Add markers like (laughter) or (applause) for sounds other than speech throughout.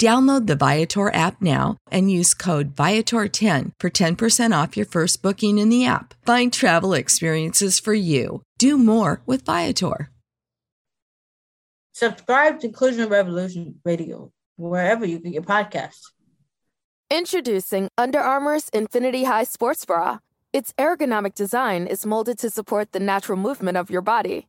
Download the Viator app now and use code Viator10 for 10% off your first booking in the app. Find travel experiences for you. Do more with Viator. Subscribe to Inclusion Revolution Radio wherever you get your podcasts. Introducing Under Armour's Infinity High Sports Bra. Its ergonomic design is molded to support the natural movement of your body.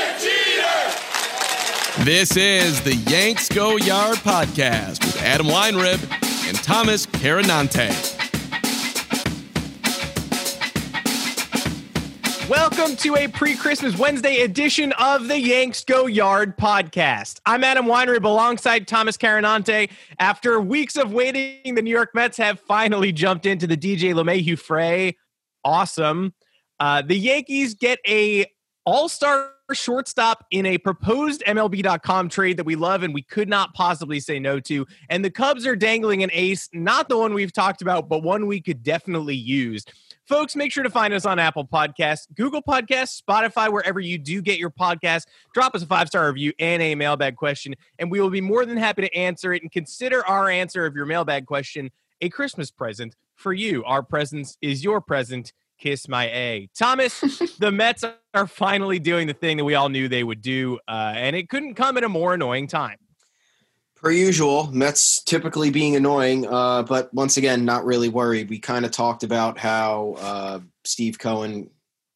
This is the Yanks Go Yard podcast with Adam Weinrib and Thomas Carannante. Welcome to a pre Christmas Wednesday edition of the Yanks Go Yard podcast. I'm Adam Weinrib alongside Thomas Carannante. After weeks of waiting, the New York Mets have finally jumped into the DJ LeMahieu fray. Awesome. Uh, the Yankees get a all-star shortstop in a proposed MLB.com trade that we love and we could not possibly say no to. And the Cubs are dangling an ace, not the one we've talked about, but one we could definitely use. Folks, make sure to find us on Apple Podcasts, Google Podcasts, Spotify, wherever you do get your podcast. Drop us a five star review and a mailbag question, and we will be more than happy to answer it and consider our answer of your mailbag question a Christmas present for you. Our presence is your present kiss my A. Thomas, the (laughs) Mets are finally doing the thing that we all knew they would do, uh, and it couldn't come at a more annoying time. Per usual, Mets typically being annoying, uh, but once again, not really worried. We kind of talked about how uh, Steve Cohen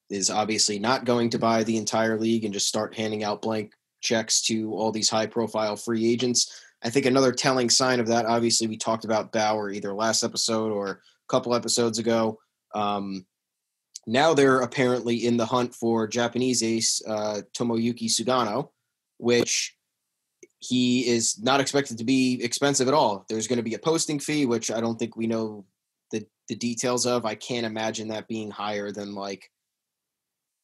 is obviously not going to buy the entire league and just start handing out blank checks to all these high profile free agents. I think another telling sign of that, obviously, we talked about Bauer either last episode or a couple episodes ago. Um, now they're apparently in the hunt for Japanese ace uh, Tomoyuki Sugano, which he is not expected to be expensive at all. There's going to be a posting fee, which I don't think we know the the details of. I can't imagine that being higher than like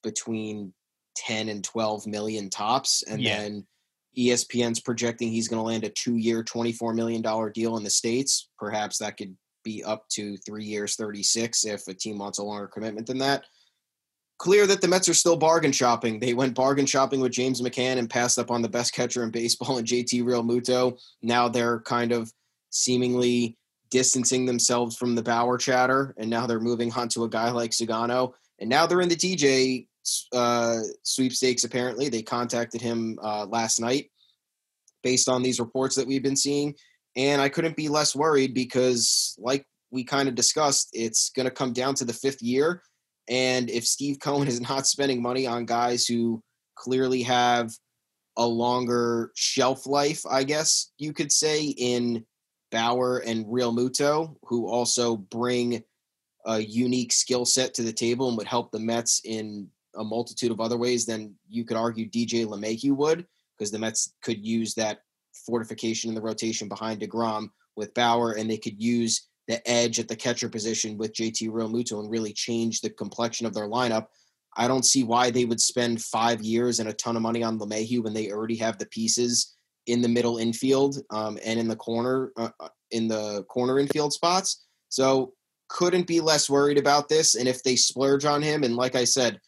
between 10 and 12 million tops and yeah. then ESPN's projecting he's going to land a 2-year 24 million dollar deal in the states. Perhaps that could be up to three years, 36 if a team wants a longer commitment than that. Clear that the Mets are still bargain shopping. They went bargain shopping with James McCann and passed up on the best catcher in baseball and (laughs) JT Realmuto. Now they're kind of seemingly distancing themselves from the Bauer chatter, and now they're moving on to a guy like Sugano. And now they're in the DJ uh, sweepstakes, apparently. They contacted him uh, last night based on these reports that we've been seeing. And I couldn't be less worried because, like we kind of discussed, it's going to come down to the fifth year. And if Steve Cohen (laughs) is not spending money on guys who clearly have a longer shelf life, I guess you could say, in Bauer and Realmuto, who also bring a unique skill set to the table and would help the Mets in a multitude of other ways, then you could argue DJ LeMahieu would, because the Mets could use that fortification in the rotation behind DeGrom with Bauer, and they could use the edge at the catcher position with JT Realmuto and really change the complexion of their lineup. I don't see why they would spend five years and a ton of money on LeMahieu when they already have the pieces in the middle infield um, and in the corner uh, uh, in the corner infield spots. So couldn't be less worried about this. And if they splurge on him, and like I said,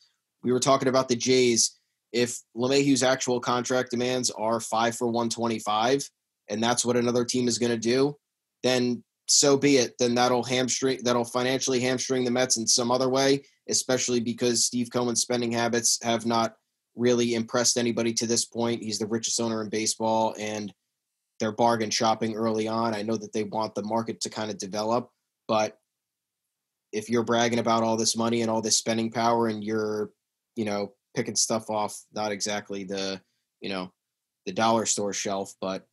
we were talking about the Jays. If LeMahieu's actual contract demands are five for 125, and that's what another team is going to do, then so be it. Then that'll hamstring, that'll financially hamstring the Mets in some other way, especially because Steve Cohen's spending habits have not really impressed anybody to this point. He's the richest owner in baseball, and they're bargain shopping early on. I know that they want the market to kind of develop, but if you're bragging about all this money and all this spending power and you're, you know, picking stuff off not exactly the, you know, the dollar store shelf, but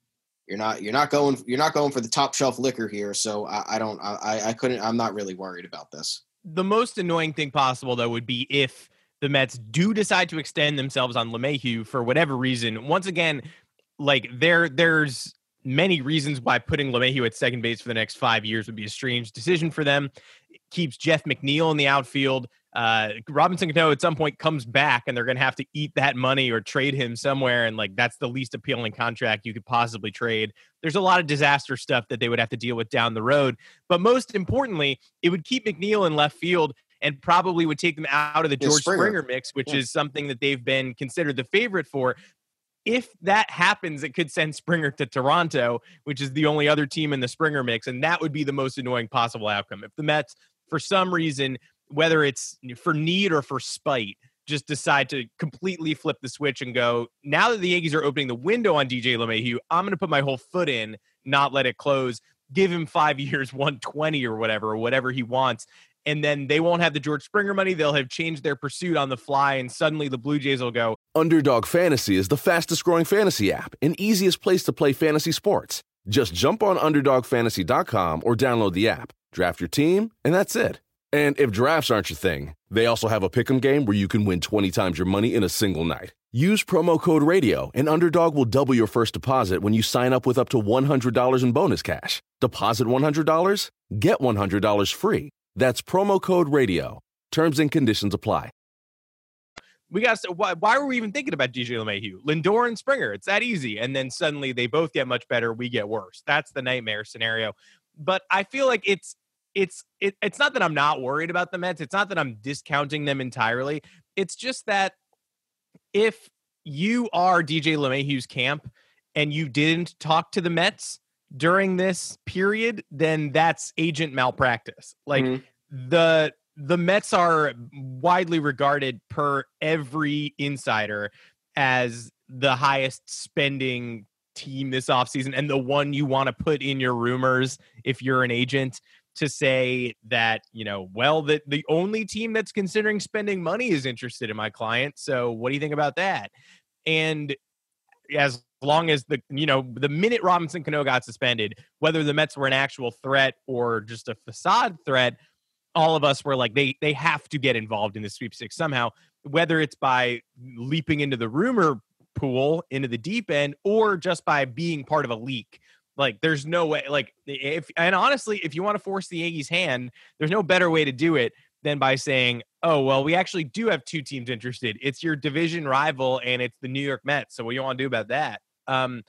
you're not you're not going you're not going for the top shelf liquor here. So I, I don't I I couldn't I'm not really worried about this. The most annoying thing possible though would be if the Mets do decide to extend themselves on LeMahieu for whatever reason. Once again, like there there's many reasons why putting LeMahieu at second base for the next five years would be a strange decision for them. It keeps Jeff McNeil in the outfield. Uh, Robinson Cano at some point comes back and they're going to have to eat that money or trade him somewhere. And like that's the least appealing contract you could possibly trade. There's a lot of disaster stuff that they would have to deal with down the road. But most importantly, it would keep McNeil in left field and probably would take them out of the George Springer. Springer. mix, which yeah. is something that they've been considered the favorite for if that happens, it could send Springer to Toronto, which is the only other team in the Springer mix. And that would be the most annoying possible outcome. If the Mets, for some reason, whether it's for need or for spite, just decide to completely flip the switch and go, now that the Yankees are opening the window on DJ LeMahieu, I'm going to put my whole foot in, not let it close. Give him five (laughs) years, 120 or whatever, or whatever he wants, and then they won't have the George Springer money. They'll have changed their pursuit on the fly, and suddenly the Blue Jays will go. Underdog Fantasy is the fastest growing fantasy app and easiest place to play fantasy sports. Just jump on UnderdogFantasy.com or download the app, draft your team, and that's it. And if drafts aren't your thing, they also have a pick'em game where you can win 20 times your money in a single night. Use promo code RADIO, and Underdog will double your first deposit when you sign up with up to $100 in bonus cash. Deposit $100, get $100 free. That's promo code radio. Terms and conditions apply. We got why, why were we even thinking about DJ LeMahieu? Lindor and Springer. It's that easy. And then suddenly they both get much better. We get worse. That's the nightmare scenario. But I feel like it's it's it, it's not that I'm not worried about the Mets. It's not that I'm discounting them entirely. It's just that if you are DJ LeMahieu's camp and you didn't talk to the Mets, during this period, then that's agent malpractice. Like mm-hmm. the the Mets are widely regarded per every insider as the highest spending team this offseason and the one you want to put in your rumors if you're an agent to say that you know well that the only team that's considering spending money is interested in my client so what do you think about that and as long as the you know the minute Robinson Cano got suspended, whether the Mets were an actual threat or just a facade threat, all of us were like they they have to get involved in the sweepstakes somehow, whether it's by leaping into the rumor pool into the deep end or just by being part of a leak. Like there's no way like if and honestly, if you want to force the Yankees hand, there's no better way to do it than by saying, oh, well, we actually do have two teams interested. It's your division rival and it's the New York Mets. So what do you want to do about that? Um,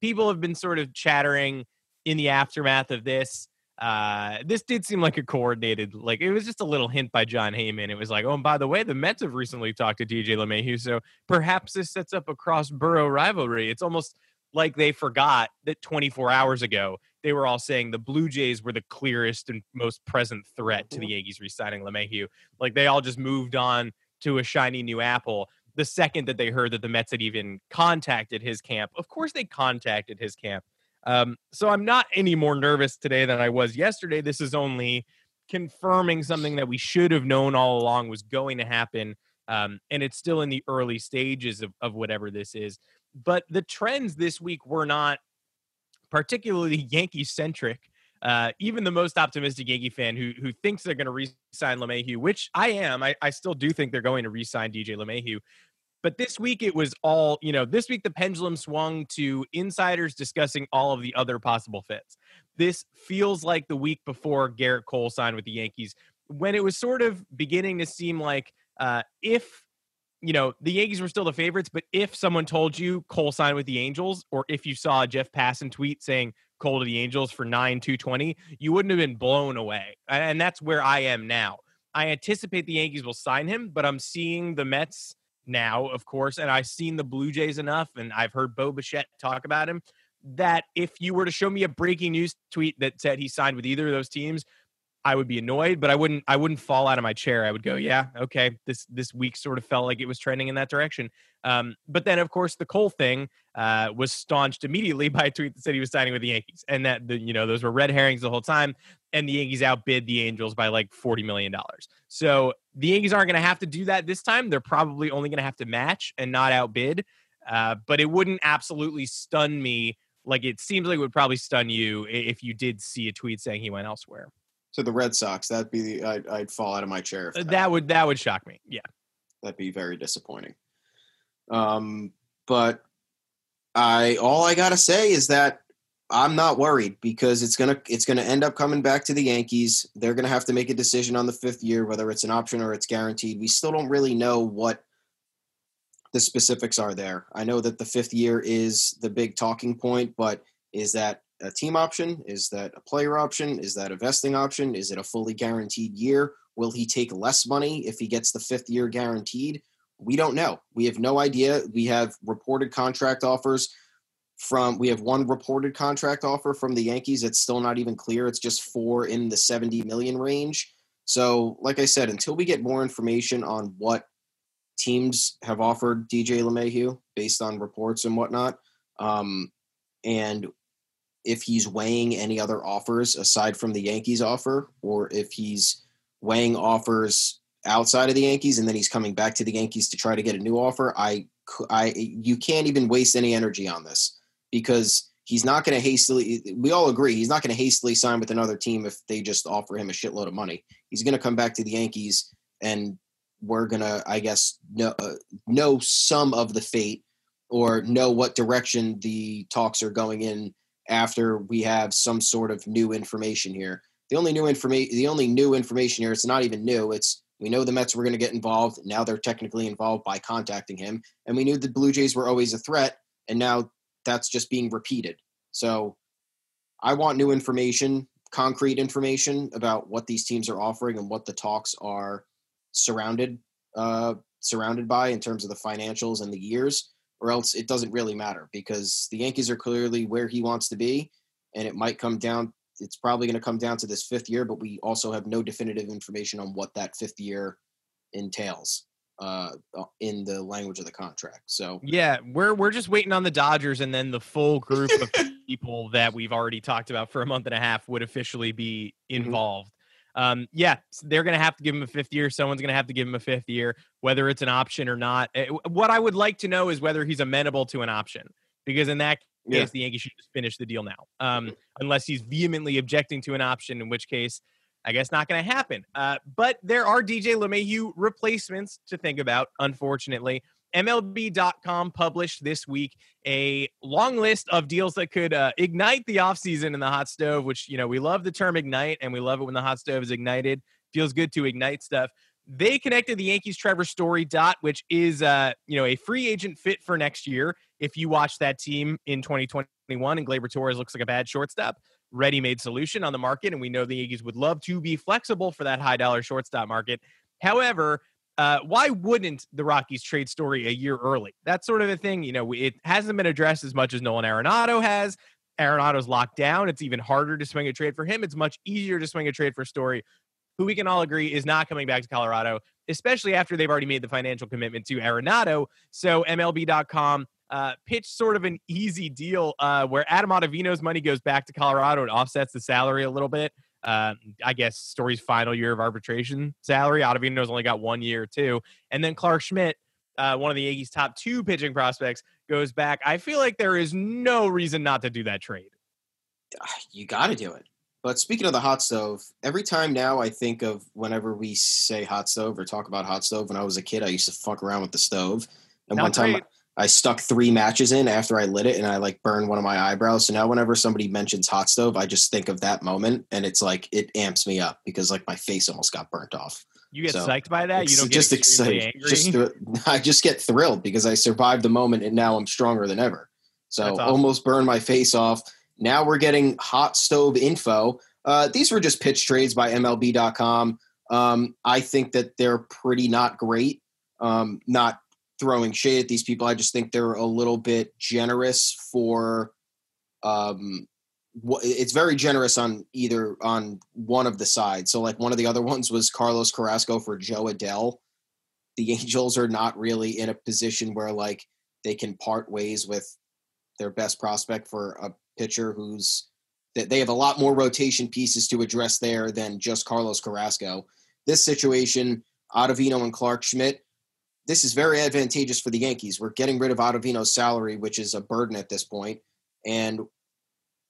people have been sort of chattering in the aftermath of this. Uh, this did seem like a coordinated, like it was just a little hint by Jon Heyman. It was like, oh, and by the way, the Mets have recently talked to DJ LeMahieu, so perhaps this sets up a cross borough rivalry. It's almost like they forgot that 24 hours ago they were all saying the Blue Jays were the clearest and most present threat to the mm-hmm. Yankees re-signing LeMahieu. Like they all just moved on to a shiny new apple the second that they heard that the Mets had even contacted his camp. Of course, they contacted his camp. Um, so I'm not any more nervous today than I was yesterday. This is only confirming something that we should have known all along was going to happen. Um, and it's still in the early stages of, of whatever this is. But the trends this week were not particularly (laughs) Yankee centric. Uh, even the most optimistic Yankee fan who who thinks they're going to re-sign LeMahieu, which I am, I, I still do think they're going to re-sign DJ LeMahieu. But this week it was all, you know, this week the pendulum swung to insiders discussing all of the other possible fits. this feels like the week before Gerrit Cole signed with the Yankees, when it was sort of beginning to seem like uh, if you know the Yankees were still the favorites, but if someone told you Cole signed with the Angels, or if you saw Jeff Passan tweet saying Cole to the Angels for nine two twenty, you wouldn't have been blown away. And that's where I am now. I anticipate the Yankees will sign him, but I'm seeing the Mets now, of course, and I've seen the Blue Jays enough, and I've heard Bo Bichette talk about him. That if you were to show me a breaking news tweet that said he signed with either of those teams, I would be annoyed, but I wouldn't I wouldn't fall out of my chair. I would go, yeah, okay, this this week sort of felt like it was trending in that direction. Um, but then of course the Cole thing uh, was staunched immediately (laughs) by a tweet that said he was signing with the Yankees, and that the you know those were red herrings the whole time. And the Yankees outbid the Angels by like forty million dollars. So the Yankees aren't going to have to do that this time. They're probably only going to have to match and not outbid. Uh, but it wouldn't absolutely stun me like it seems like it would probably stun you if you did see a tweet saying he went elsewhere to the Red Sox, that'd be I'd, I'd fall out of my chair. That, that would that would shock me. Yeah, that'd be very disappointing. Um, but I all I gotta say is that I'm not worried because it's gonna it's gonna end up coming back to the Yankees. They're gonna have to make a decision on the fifth year, whether it's an option or it's guaranteed. We still don't really know what the specifics are there. I know that the fifth year is the big talking point, but is that a team option? Is that a player option? Is that a vesting option? Is it a fully guaranteed year? Will he take less money if he gets the fifth year guaranteed? We don't know. We have no idea. We have reported contract offers from we have one reported contract offer from the Yankees. It's still not even clear. It's just four in the 70 million range. So, like I said, until we get more information on what teams have offered DJ LeMahieu based on reports and whatnot, um, and if he's weighing any other offers aside from the Yankees offer, or if he's weighing offers outside of the Yankees and then he's coming back to the Yankees to try to get a new offer. I, I, you can't even waste any energy on this because he's not going to hastily. We all agree he's not going to hastily sign with another team if they just offer him a shitload of money. He's going to come back to the Yankees, and we're gonna, I guess, know uh, know some of the fate or know what direction the talks are going in after we have some sort of new information here. The only new information, the only new information here, it's not even new. It's we know the Mets were going to get involved. Now they're technically involved by contacting him, and we knew the Blue Jays were always a threat, and now that's just being repeated. So, I want new information, concrete information about what these teams are offering and what the talks are surrounded uh, surrounded by in terms of the financials and the years or else it doesn't really matter because the Yankees are clearly where he wants to be, and it might come down. It's probably going to come down to this fifth year, but we also have no definitive information on what that fifth year entails uh, uh in the language of the contract. So yeah, we're we're just waiting on the Dodgers, and then the full group of (laughs) people that we've already talked about for a month and a half would officially be mm-hmm. involved. Mm-hmm um, yeah, they're going to have to give him a fifth year. Someone's going to have to give him a fifth year, whether it's an option or not. Eh, what I would like to know is whether he's amenable to an option, because in that case, yeah. the Yankees should just finish the deal now, um, mm-hmm. unless he's vehemently objecting to an option, in which case, I guess not going to happen. Uh, but there are DJ LeMahieu replacements to think about, unfortunately. MLB.com published this week a long list of deals that could uh, ignite the offseason in the hot stove, which, you know, we love the term ignite and we love it when the hot stove is ignited. Feels good to ignite stuff. They connected the Yankees Trevor Story dot, which is, uh, you know, a free agent fit for next year. If you watch that team in 2021 and Gleyber Torres looks like a bad shortstop, ready made solution on the market. And we know the Yankees would love to be flexible for that high dollar shortstop market. However, uh, why wouldn't the Rockies trade story a year early? That's sort of a thing. You know, it hasn't been addressed as much as Nolan Arenado has. Arenado's locked down. It's even harder to swing a trade for him. It's much easier to swing a trade for Story, who we can all agree is not coming back to Colorado, especially after they've already made the financial commitment to Arenado. So MLB.com uh, pitched sort of an easy deal uh, where Adam Ottavino's money goes back to Colorado and offsets the salary a little bit uh, I guess Story's final year of arbitration salary. Ottavino's only got one year too, and then Clarke Schmidt, uh, one of the Yankees' top two pitching prospects, goes back. I feel like there is no reason not to do that trade. Ah, you got to do it. But speaking of the hot stove, every time now I think of whenever we say hot stove or talk about hot stove. When I was a kid, I used to fuck around with the stove. And Not one time, great. I stuck three matches in after I lit it and I like burned one of my eyebrows. So now whenever somebody mentions hot stove, I just think of that moment and it's like it amps me up because like my face almost got burnt off. You get So, psyched by that. You don't get just extremely excited. (laughs) angry. Just uh, I just get thrilled because I survived the moment and now I'm stronger than ever. So awesome. almost burned my face off. Now we're getting hot stove info. Uh, these were just pitch trades by MLB.com. Um, I think that they're pretty not great. Um, not throwing shade at these people. I just think they're a little bit generous for. Um, it's very generous on either on one of the sides. So like one of the other (laughs) ones was Carlos Carrasco for Jo Adell. The Angels are not really in a position where like they can part ways with their best prospect for a pitcher who's that they have a lot more rotation pieces to address there than just Carlos Carrasco. This situation, Ottavino and Clarke Schmidt, this is very advantageous for the Yankees. We're getting rid of Ottavino's salary, which is a burden at this point, and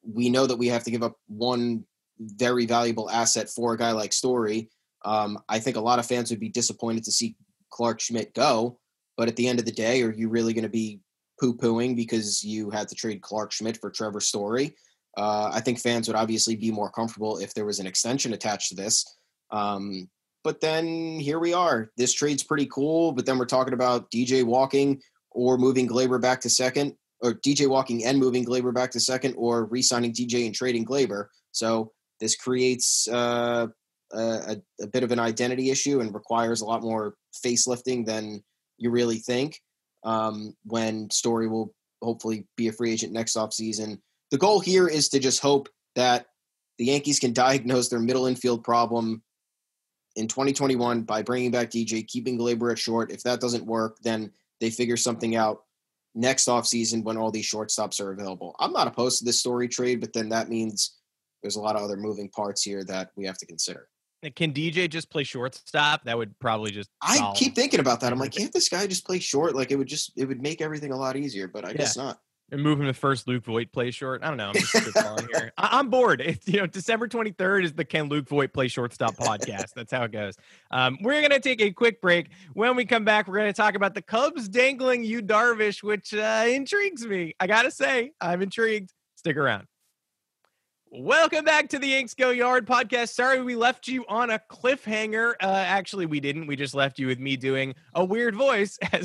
we know that we have to give up one very valuable asset for a guy like Story. Um, I think a lot of fans would be disappointed to see Clarke Schmidt go, but at the end of the day, are you really going to be poo-pooing because you had to trade Clarke Schmidt for Trevor Story? Uh, I think fans would obviously be more comfortable if there was an extension attached to this. Um, but then here we are. This trade's pretty cool, but then we're talking about DJ walking or moving Gleyber back to second, or DJ walking and moving Gleyber back to second, or re-signing DJ and trading Gleyber. So this creates uh, a, a bit of an identity issue and requires a lot more facelifting than you really think. Um, when Story will hopefully be a free agent next offseason. The goal here is to just hope that the Yankees can (laughs) diagnose their middle infield problem in 2021 by bringing back DJ, keeping Gleyber at short. If that doesn't work, then they figure something out next offseason when all these shortstops are available. I'm not opposed to this story trade, but then that means there's a lot of other moving parts here that we have to consider. Can DJ just play shortstop? That would probably just. I keep thinking about that. I'm like, can't this guy just play short? Like it would just it would make everything a lot easier, but I guess not. And move him to first. Luke Voit play short. I don't know. I'm just here. (laughs) I- I'm bored. It's you know December 23rd is the Can Luke Voit play shortstop podcast. That's how it goes. Um, we're gonna take a quick break. When we come back, we're gonna talk about the Cubs dangling Yu Darvish, which uh, intrigues me. I gotta say, I'm intrigued. Stick around. Welcome back to the Yanks Go Yard podcast. Sorry we left you on a cliffhanger. Uh, actually, we didn't. We just left you with me doing a weird voice (laughs) as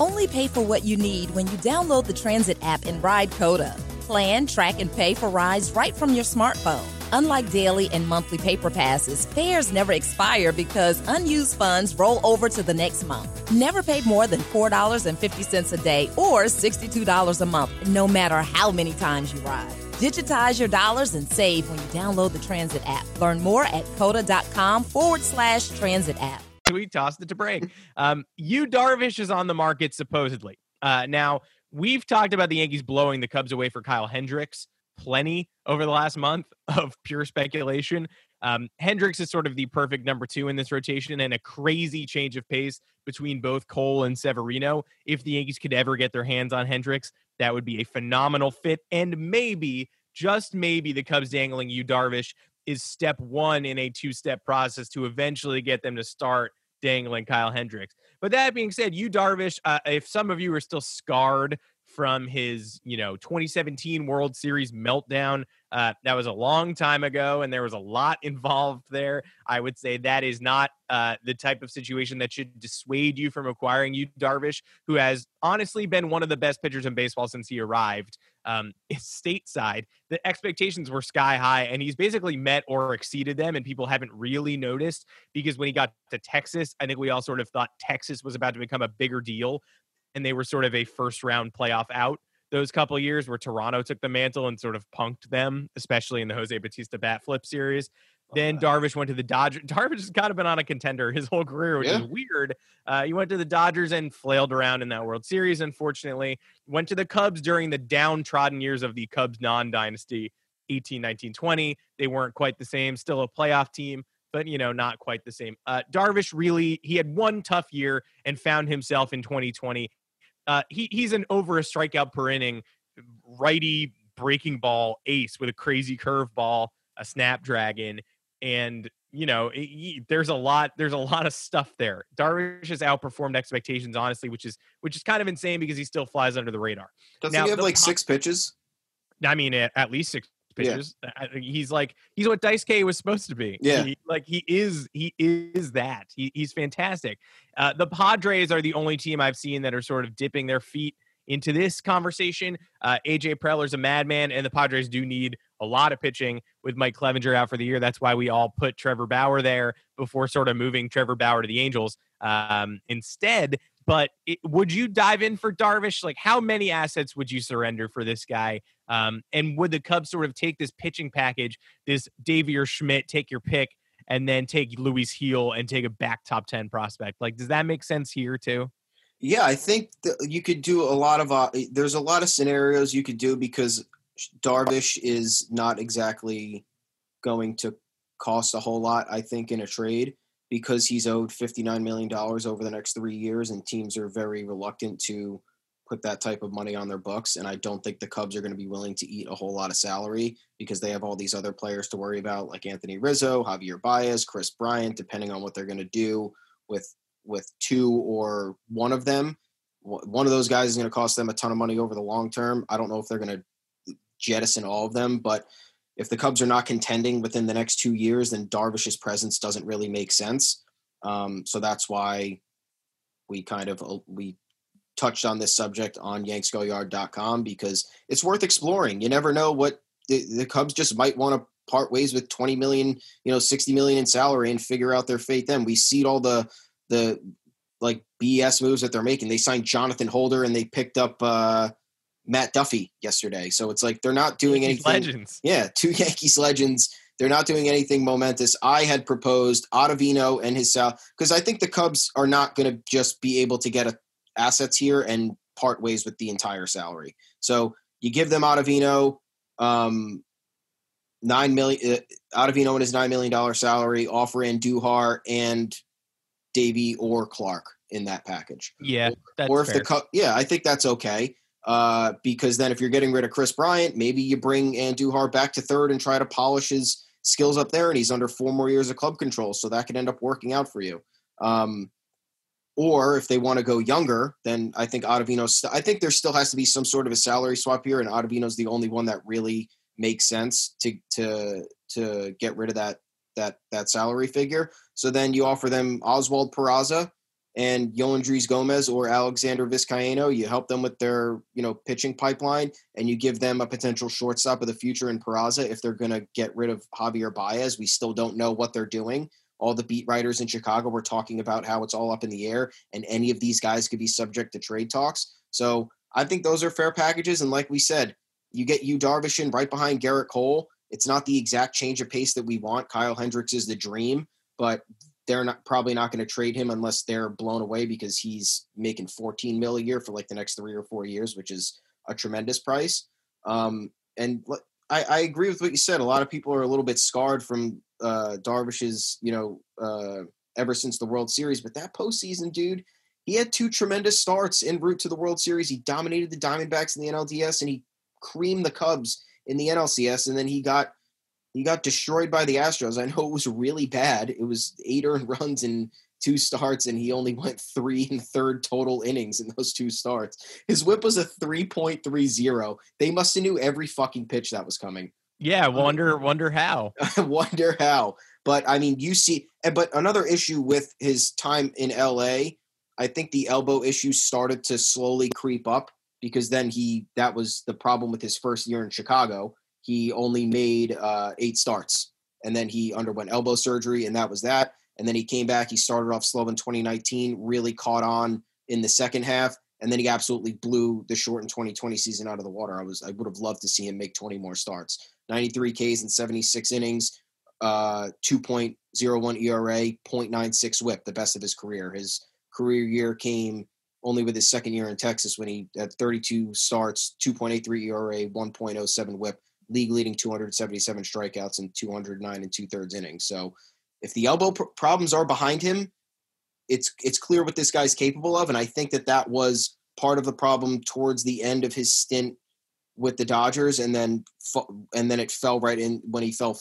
Only pay for what you need when you download the Transit app and ride Coda. Plan, track, and pay for rides right from your smartphone. Unlike daily and monthly paper passes, fares never expire because unused funds roll over to the next month. Never pay more than $4.50 a day or $62 a month, no matter how many times you ride. Digitize your dollars and save when you download the Transit app. Learn more at coda.com forward slash transit app. (laughs) we tossed it to break. Um, Yu Darvish is on the market supposedly. Uh, now we've talked about the Yankees blowing the Cubs away for Kyle Hendricks plenty over the last month (laughs) of pure speculation. Um, Hendricks is sort of the perfect number two in this rotation and a crazy change of pace between both Cole and Severino. If the Yankees could ever get their hands on Hendricks, that would be a phenomenal fit. And maybe, just maybe, the Cubs dangling Yu Darvish is step one in a two step process to eventually get them to start dangling Kyle Hendricks. But that being said, Yu Darvish, uh, if some of you are still scarred from his, you know, 2017 World Series meltdown, uh, that was a long time ago, and there was a lot (laughs) involved there. I would say that is not uh, the type of situation that should dissuade you from acquiring Yu Darvish, who has honestly been one of the best pitchers in baseball since he arrived um, (laughs) stateside. The expectations were sky high, and he's basically met or exceeded them, and people haven't really noticed because when he got to Texas, I think we all sort of thought Texas was about to become a bigger deal, and they were sort of a first round playoff out those couple of years where Toronto took the mantle and sort of punked them, especially in the Jose Bautista bat flip series. Then Darvish went to the Dodgers. (laughs) Darvish has kind of been on a contender his whole career, which Yeah. is weird. Uh, he went to the Dodgers and flailed around in that World Series, unfortunately. Went to the Cubs during the downtrodden years of the Cubs non dynasty, 18, 19, 20. They weren't quite the same, still a playoff team, but, you know, not quite the same. Uh, Darvish really, he had one tough year and found himself in 2020. Uh, he, he's an over a strikeout per inning righty breaking ball ace with a crazy curveball, a snapdragon, and you know, it, there's a lot, there's a lot of stuff there. Darvish has outperformed expectations, honestly, which is which is kind of insane because he still flies under the radar. Doesn't now, he have like pop- six pitches? I mean, at, at least six Yeah. He's like he's what Dice K was supposed to be. Yeah, he, like he is he is that. He, he's fantastic. Uh, the Padres are the only team I've seen that are sort of dipping their feet into this conversation. Uh, AJ Preller's a madman, and the Padres do need a lot of pitching with Mike Clevinger out for the year. That's why we all put Trevor Bauer there before sort of moving Trevor Bauer to the Angels um, instead. But it, would you dive in for Darvish? Like, how many assets would you surrender for this guy? Um, and would the Cubs sort of take this pitching package, this Deivi or Schmidt, take your pick, and then take Luis Gil and take a back top 10 prospect? Like, does that make sense here too? Yeah, I think you could do a lot of. Uh, there's a lot of scenarios you could do because Darvish is not exactly going to cost a whole lot. I think in a trade because he's owed fifty nine million dollars over the next three years, and teams are very reluctant to put that type of money on their books. And I don't think the Cubs are going to be willing to eat a whole lot of salary because they have all these other players to worry about, like Anthony Rizzo, Javier Baez, Kris Bryant, depending on what they're going to do with with two or one of them. One of those guys is going to cost them a ton of money over the long term. I don't know if they're going to jettison all of them, but if the Cubs are not contending within the next two years, then Darvish's presence doesn't really make sense. Um, so that's why we kind of uh, we touched on this subject on yanksgoyard.com because it's worth exploring. You never know what the, the Cubs just might want to part ways with 20 million, you know, 60 million in salary and figure out their fate then. We see all the the like BS moves that they're making. They signed Jonathan Holder and they picked up uh, Matt Duffy yesterday. So it's like they're not doing Yankees anything. Legends. Yeah, two (laughs) Yankees legends. They're not doing anything momentous. I had proposed Ottavino and his South because I think the Cubs are not going to just be able to get a, assets here and part ways with the entire salary. So you give them Ottavino, um, nine million. Uh, Ottavino and his nine million dollar salary. Offer Andujar and Deivi or Clarke in that package. Yeah, or if fair. the cut, yeah, I think that's okay. Uh, because then if you're getting rid of Kris Bryant, maybe you bring Andujar back to third and try to polish his skills up there, and he's under four more years of club control, so that could end up working out for you. Um, or if they want to go younger, then I think Ottavino. St- I think there still has to be some sort of a salary swap here, and Ottavino's the only one that really makes sense to to to get rid of that that that salary figure. So then you offer them Oswald Peraza and Yoendrys Gomez or Alexander Vizcaino. You help them with their you know pitching pipeline, and you give them a potential shortstop of the future in Peraza if they're going to get rid of Javier Baez. We still don't know what they're doing. All the beat writers in Chicago were talking about how it's all up in the air, and any of these guys could be subject to trade talks. So I think those are fair packages. And like we said, you get Yu Darvish in right behind Gerrit Cole. It's not the exact change of pace that we want. Kyle Hendricks is the dream, but they're not probably not going to trade him unless they're blown away because he's making 14 mil a year for like the next three or four years, which is a tremendous price. Um, and I, I, agree with what you said. A lot of people are a little bit scarred from uh, Darvish's, you know, uh, ever since the World Series. But that postseason, dude, he had two tremendous starts en route to the World Series. He dominated the Diamondbacks in the NLDS and he creamed the Cubs in the NLCS, and then he got he got destroyed by the Astros. I know it was really bad. It was eight earned (laughs) runs in two starts, and he only went three and third total innings in those two starts. His whip was a 3.30. They must have knew every fucking pitch that was coming. Yeah, wonder wonder how. (laughs) wonder how. But I mean, you see but another issue with his time in LA, I think the elbow issue started to slowly creep up because then he that was the problem with his first year in Chicago. He only made uh, eight starts, and then he underwent elbow surgery, and that was that. And then he came back. He started off slow in 2019, really caught on in the second half, and then he absolutely blew the shortened 2020 season out of the water. I was I would have loved to see him make 20 more starts. 93 Ks in 76 innings, uh, 2.01 ERA, 0.96 WHIP, the best of his career. His career year came only with his second year in Texas when he had 32 starts, 2.83 ERA, 1.07 WHIP, league leading 277 strikeouts and 209 and two thirds innings. So if the elbow pr- problems are behind him, it's it's clear what this guy's capable of, and I think that that was part of the problem towards the end of his stint with the Dodgers, and then and then it fell right in when he fell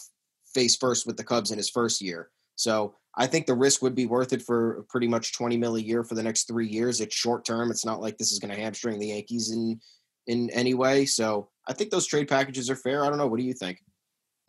face first with the Cubs in his first year. So I think the risk would be worth it for pretty much 20 mil a year for the next three years. It's short term. It's not like this is going to hamstring the Yankees in in any way. So I think those trade packages are fair. I don't know. What do you think?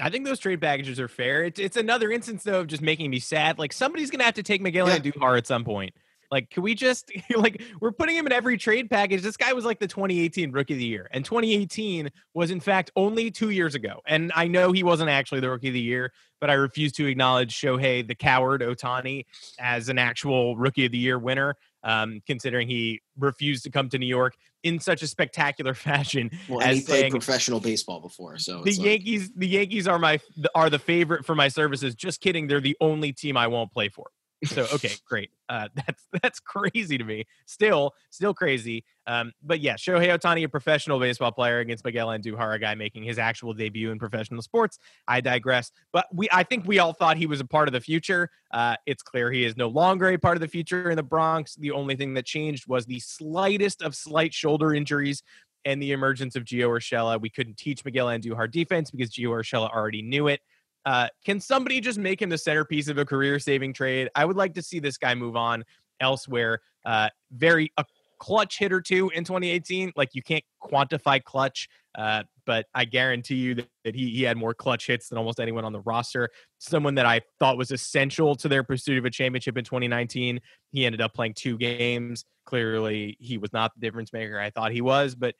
I think those trade packages are fair. It's it's another instance though of just making me sad. Like somebody's gonna have to take Miguel yeah. Andujar at some point. Like, can we just (laughs) like we're putting him in every trade package? This guy was like the 2018 rookie of the year, and 2018 was in fact only two years ago. And I know he wasn't actually the rookie of the year, but I refuse to acknowledge Shohei the coward Ohtani as an actual rookie of the year winner. Um, considering he refused to come to New York in such a spectacular (laughs) fashion. Well, and he played saying, professional baseball before, so the Yankees, like, the Yankees are my are the favorite for my services. Just kidding, they're the only team I won't play for. So okay, great. Uh, (laughs) that's that's crazy to me. Still, still crazy. Um, but yeah, Shohei Ohtani, a professional baseball player against Miguel Andujar, a guy making his actual debut in professional sports. I digress. But we, I think we all thought he was a part of the future. Uh, it's clear he is no longer a part of the future in the Bronx. The only thing that changed was the slightest of slight shoulder injuries and the emergence of Gio Urshela. We couldn't teach Miguel Andujar defense because Gio Urshela already knew it. Uh, can somebody just make him the centerpiece of a career saving trade? I would like to see this guy move on elsewhere. Uh, very a clutch hitter too in 2018. Like you can't quantify clutch, uh, but I guarantee you that, that he, he had more clutch hits than almost anyone on the roster. Someone that I thought was essential to their pursuit of a championship in 2019. He ended up playing two games. Clearly, he was not the difference maker I thought he was, but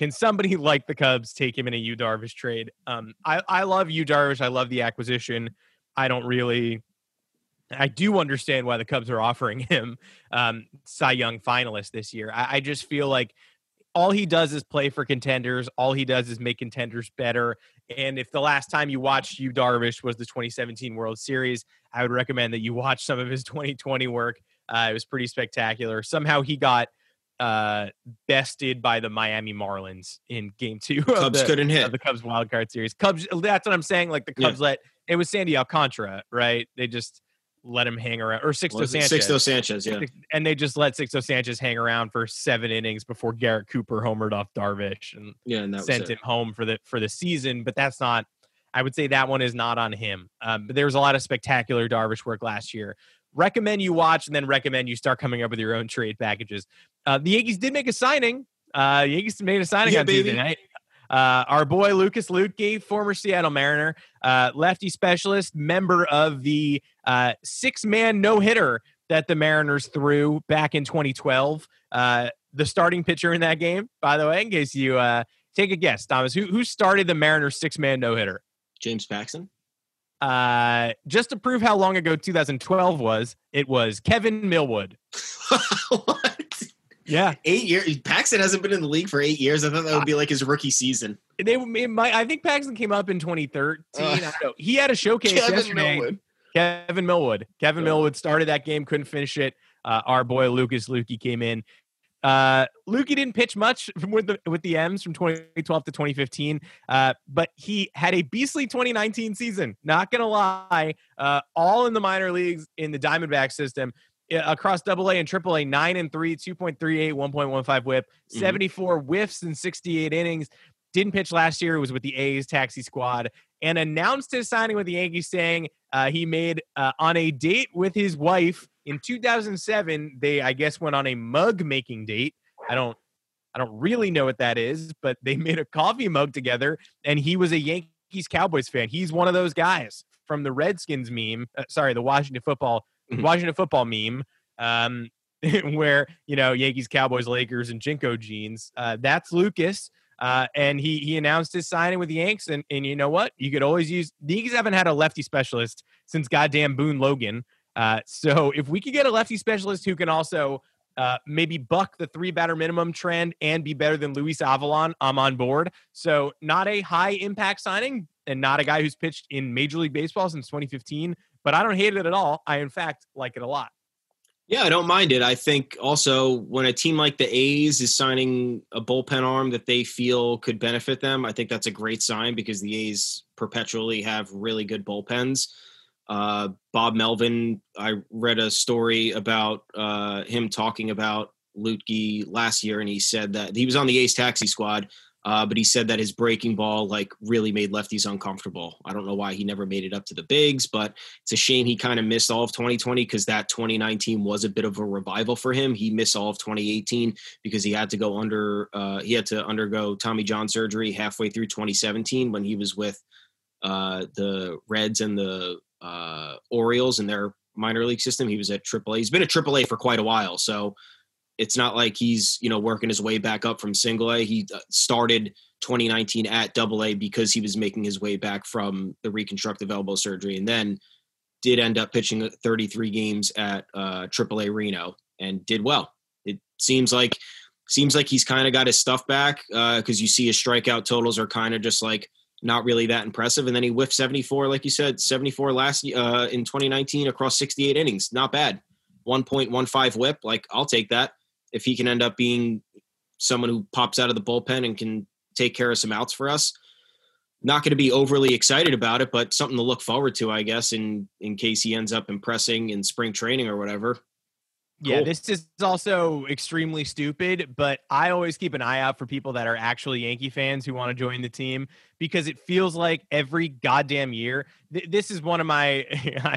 can somebody (laughs) like the Cubs take him in a Yu Darvish trade? Um, I, I love Yu Darvish. I love the acquisition. I don't really. I do understand why the Cubs are offering (laughs) him um, Cy Young finalist this year. I, I just feel like all he does is play for contenders. All he does is make contenders better. And if the last time you watched Yu Darvish was the 2017 World Series, I would recommend that you watch some of his (laughs) 2020 work. Uh, it was pretty spectacular. Somehow he got uh, bested by the Miami Marlins in game two. (laughs) Cubs the, couldn't hit the Cubs wild card series. Cubs, that's what I'm saying. Like the Cubs yeah. let it was Sandy Alcantara, right? They just let him hang around, or Sixto Sanchez. Sixto Sanchez, yeah. And they just let Sixto Sanchez hang around for seven innings before Garrett Cooper homered off Darvish and, yeah, and sent him home for the for the season. But that's not. I would say that one is not on him. Um, but there was a lot of spectacular Darvish work last year recommend you watch and then recommend you start coming up with your own trade packages. Uh, the Yankees did make a signing. Uh, the Yankees made a signing yeah, on baby. Tuesday night. Uh, our boy Lucas Luetge, former Seattle Mariner, uh, lefty specialist, member of the uh, six-man no-hitter that the Mariners threw back in 2012. Uh, the starting pitcher in that game, by the way, in case you uh, take a guess, Thomas, who who started the Mariners six-man no-hitter? James Paxton. Uh, just to prove how long ago 2012 was, it was Kevin Millwood. (laughs) (laughs) Yeah, eight years. Paxton hasn't been in the league for eight years. I thought that would be like his rookie season. They, I think Paxton came up in 2013. Uh, he had a showcase Kevin yesterday. Millwood. Kevin Millwood. Kevin Millwood started that game, couldn't finish it. Uh, our boy Lucas Luetge came in. Uh, Luetge didn't pitch much (laughs) with the with the M's from 2012 to 2015, uh, but he had a beastly 2019 season. Not gonna lie, uh, all in the minor leagues in the Diamondback system across Double A and Triple A, nine and three, 2.38, 1.15 WHIP, mm-hmm. 74 whiffs in 68 innings. Didn't pitch last year. It was with the A's taxi squad and announced his signing with the Yankees, saying uh, he made uh, on a date with his wife in 2007. They, I guess, went on a mug making date. I don't, I don't really know what that is, but they (laughs) made a coffee mug together, and he was a Yankees Cowboys fan. He's one of those guys from the Redskins meme. Uh, sorry, the Washington football, mm-hmm. Washington football meme. Um, (laughs) where you know Yankees, Cowboys, Lakers, and JNCO jeans. Uh, that's Lucas. Uh, and he he announced his signing with the Yanks, and and you know what? You could always use the Yankees haven't had a lefty specialist since goddamn Boone Logan. Uh, (laughs) so if we could get a lefty specialist who can also uh, maybe buck the three batter minimum trend and be better than Luis Avilan, I'm on board. So not a high impact signing and not a guy who's pitched in Major League Baseball since 2015, but I don't hate it at all. I in fact like it a lot. Yeah, I don't mind it. I think also when a team like the A's is signing a bullpen arm that they feel could benefit them, I think that's a great sign because the A's perpetually have really good bullpens. Uh, Bob Melvin, I read a story about uh, him talking about Luetge last year, and he said that he was on the A's taxi squad Uh, but he said that his breaking ball like really made lefties uncomfortable. I don't know why he never made it up to the bigs, but it's a shame he kind of missed all of 2020 because that 2019 was a bit of a revival for him. He missed all of 2018 because he had to go under uh, he had to undergo Tommy John surgery halfway through 2017 when he was with uh, the Reds and the uh, Orioles in their minor league system. He was at AAA. He's been at AAA for quite a while, so it's not like he's you know working his way back up from single A. He uh, started 2019 at double A because he was making his way back from the reconstructive elbow surgery and then did end up pitching 33 games at uh, A Reno and did well. It seems like seems like he's kind of got his stuff back because uh, you see his strikeout totals are kind of just like not really that impressive. And then he whiffed 74, like you said, 74 last uh, in 2019 across 68 innings. Not bad. 1.15 whip. Like I'll take that if he can end up being someone who pops out of the bullpen and can take care of some outs for us. Not going to be overly excited about it, but something to look forward to, I guess, in in case he ends up impressing in spring training or whatever. Cool. Yeah, this is also extremely stupid, but I always keep an eye out for people that are actually Yankee fans who want to join the team because it feels like every goddamn year. Th- this is one of my,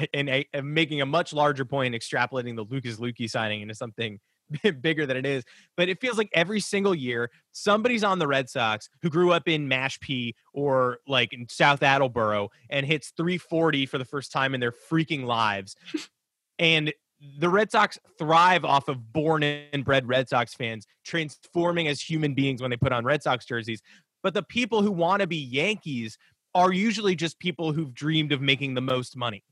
(laughs) and I'm making a much larger point, extrapolating the Lucas Luetge signing into something (laughs) bigger than it is. But it feels like every single year somebody's on the Red Sox who grew up in Mashpee or like in South Attleboro and hits 340 for the first time in their freaking lives. And the Red Sox thrive off of born and bred Red Sox fans transforming as human beings when they put on Red Sox jerseys. But the people who want to be Yankees are usually just people who've dreamed of making the most money.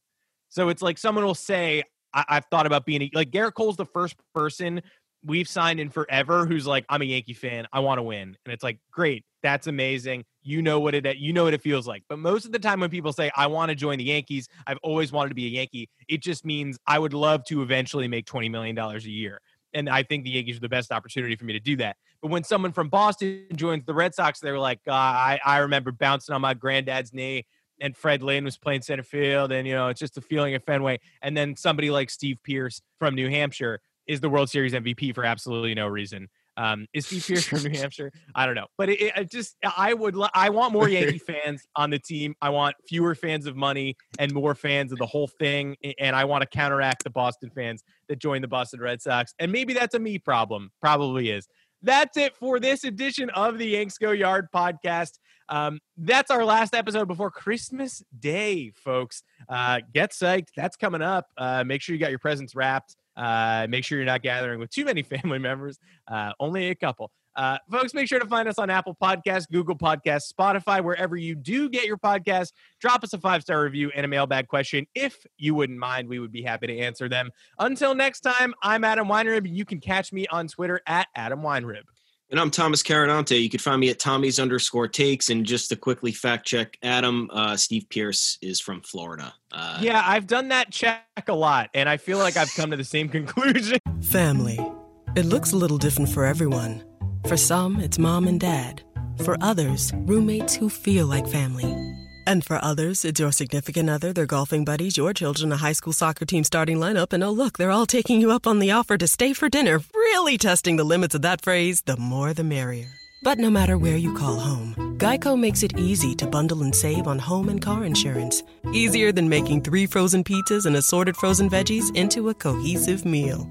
So it's like someone will say, I- have thought about being a, like Gerrit Cole's the first person we've signed in forever who's like, I'm a Yankee fan. I want to win. And it's like, great. That's amazing. You know what it you know what it feels like. But most of the time when people say I want to join the Yankees, I've always wanted to be a Yankee. It just means I would love to eventually make 20 million dollars a year. And I think the Yankees are the best opportunity for me to do that. But when someone from Boston joins the Red Sox, they were like, uh, I, I remember bouncing on my granddad's knee and Fred Lynn was playing center field, and you know it's just a feeling of Fenway. And then somebody like Steve Pearce from New Hampshire is the World Series MVP for absolutely no reason. Um, is Steve Pearce from New (laughs) Hampshire? I don't know, but it, it just I would I want more Yankee (laughs) fans on the team. I want fewer fans of money and more fans of the whole thing, and I want to counteract the Boston fans that join the Boston Red Sox. And maybe that's a me problem. Probably is. That's it for this edition of the Yanks Go Yard podcast. Um, that's our last episode before Christmas Day, folks. Uh, get psyched. That's coming up. Uh, make sure you got your presents wrapped. Uh, make sure you're not gathering with too many (laughs) family members, uh, only a couple. Uh, folks, make sure to find us on Apple Podcasts, Google Podcasts, Spotify, wherever you do get your podcast. Drop us a five star review and a mailbag question if you wouldn't mind. We would be happy to answer them. Until next time, I'm Adam Weinrib. You can catch me on Twitter at Adam Weinrib. And I'm Thomas Carannante. You can find me at Tommy's underscore takes. And just to quickly fact check Adam, uh, Steve Pearce is from Florida. Uh, yeah, I've done that check a lot, and I feel like I've come to the same (laughs) conclusion. Family. It looks a little different for everyone. For some, it's mom and dad. For others, roommates who feel like family. And for others, it's your significant other, their golfing buddies, your children, a high school soccer team starting lineup, and oh, look, they're all taking you up on the offer to stay for dinner, really testing the limits of that phrase, the more the merrier. But no matter where you call home, Geico makes it easy to bundle and save on home and car insurance. Easier than making three frozen pizzas and assorted frozen veggies into a cohesive meal.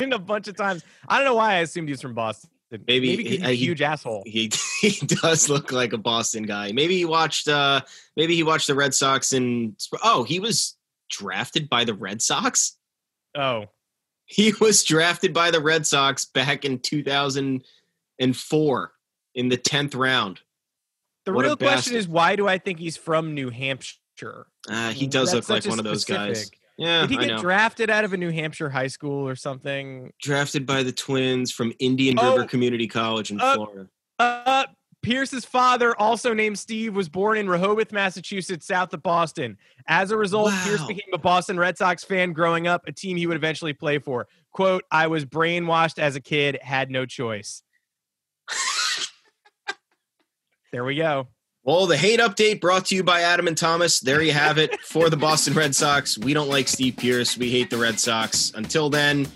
A bunch of times. I don't know why I assumed he was from Boston. Maybe, maybe he's a huge asshole. He (laughs) he does look like a Boston guy. Maybe he watched uh maybe he watched the Red Sox and oh, he was drafted by the Red Sox? Oh. He was drafted by the Red Sox back in 2004 in the 10th round. The what real question is why do I think he's from New Hampshire? Uh, he does That's look like one of those guys. Yeah, did he get drafted out of a New Hampshire high school or something? Drafted by the Twins from Indian oh, River Community College in uh, Florida. Uh, Pearce's father, also named Steve, was born in Rehoboth, Massachusetts, south of Boston. As a result, wow. Pearce became a Boston Red Sox fan growing up, a team he would eventually play for. "Quote: I was brainwashed as a kid, had no choice." (laughs) there we go. Well, the hate update brought to you by Adam and Thomas. There you have it for the Boston Red Sox. We don't like Steve Pearce. We hate the Red Sox. Until then,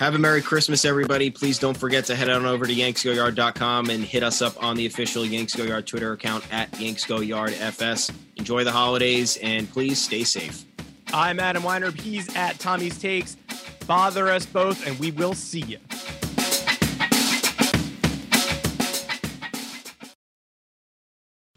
Have a Merry Christmas, everybody. Please don't forget to head on over to yanksgoyard.com and hit us up on the official Yanks Go Yard Twitter account at yanksgoyardfs. Enjoy the holidays and please stay safe. I'm Adam Weiner. He's at Tommy's Takes. Bother us both, and we will see you.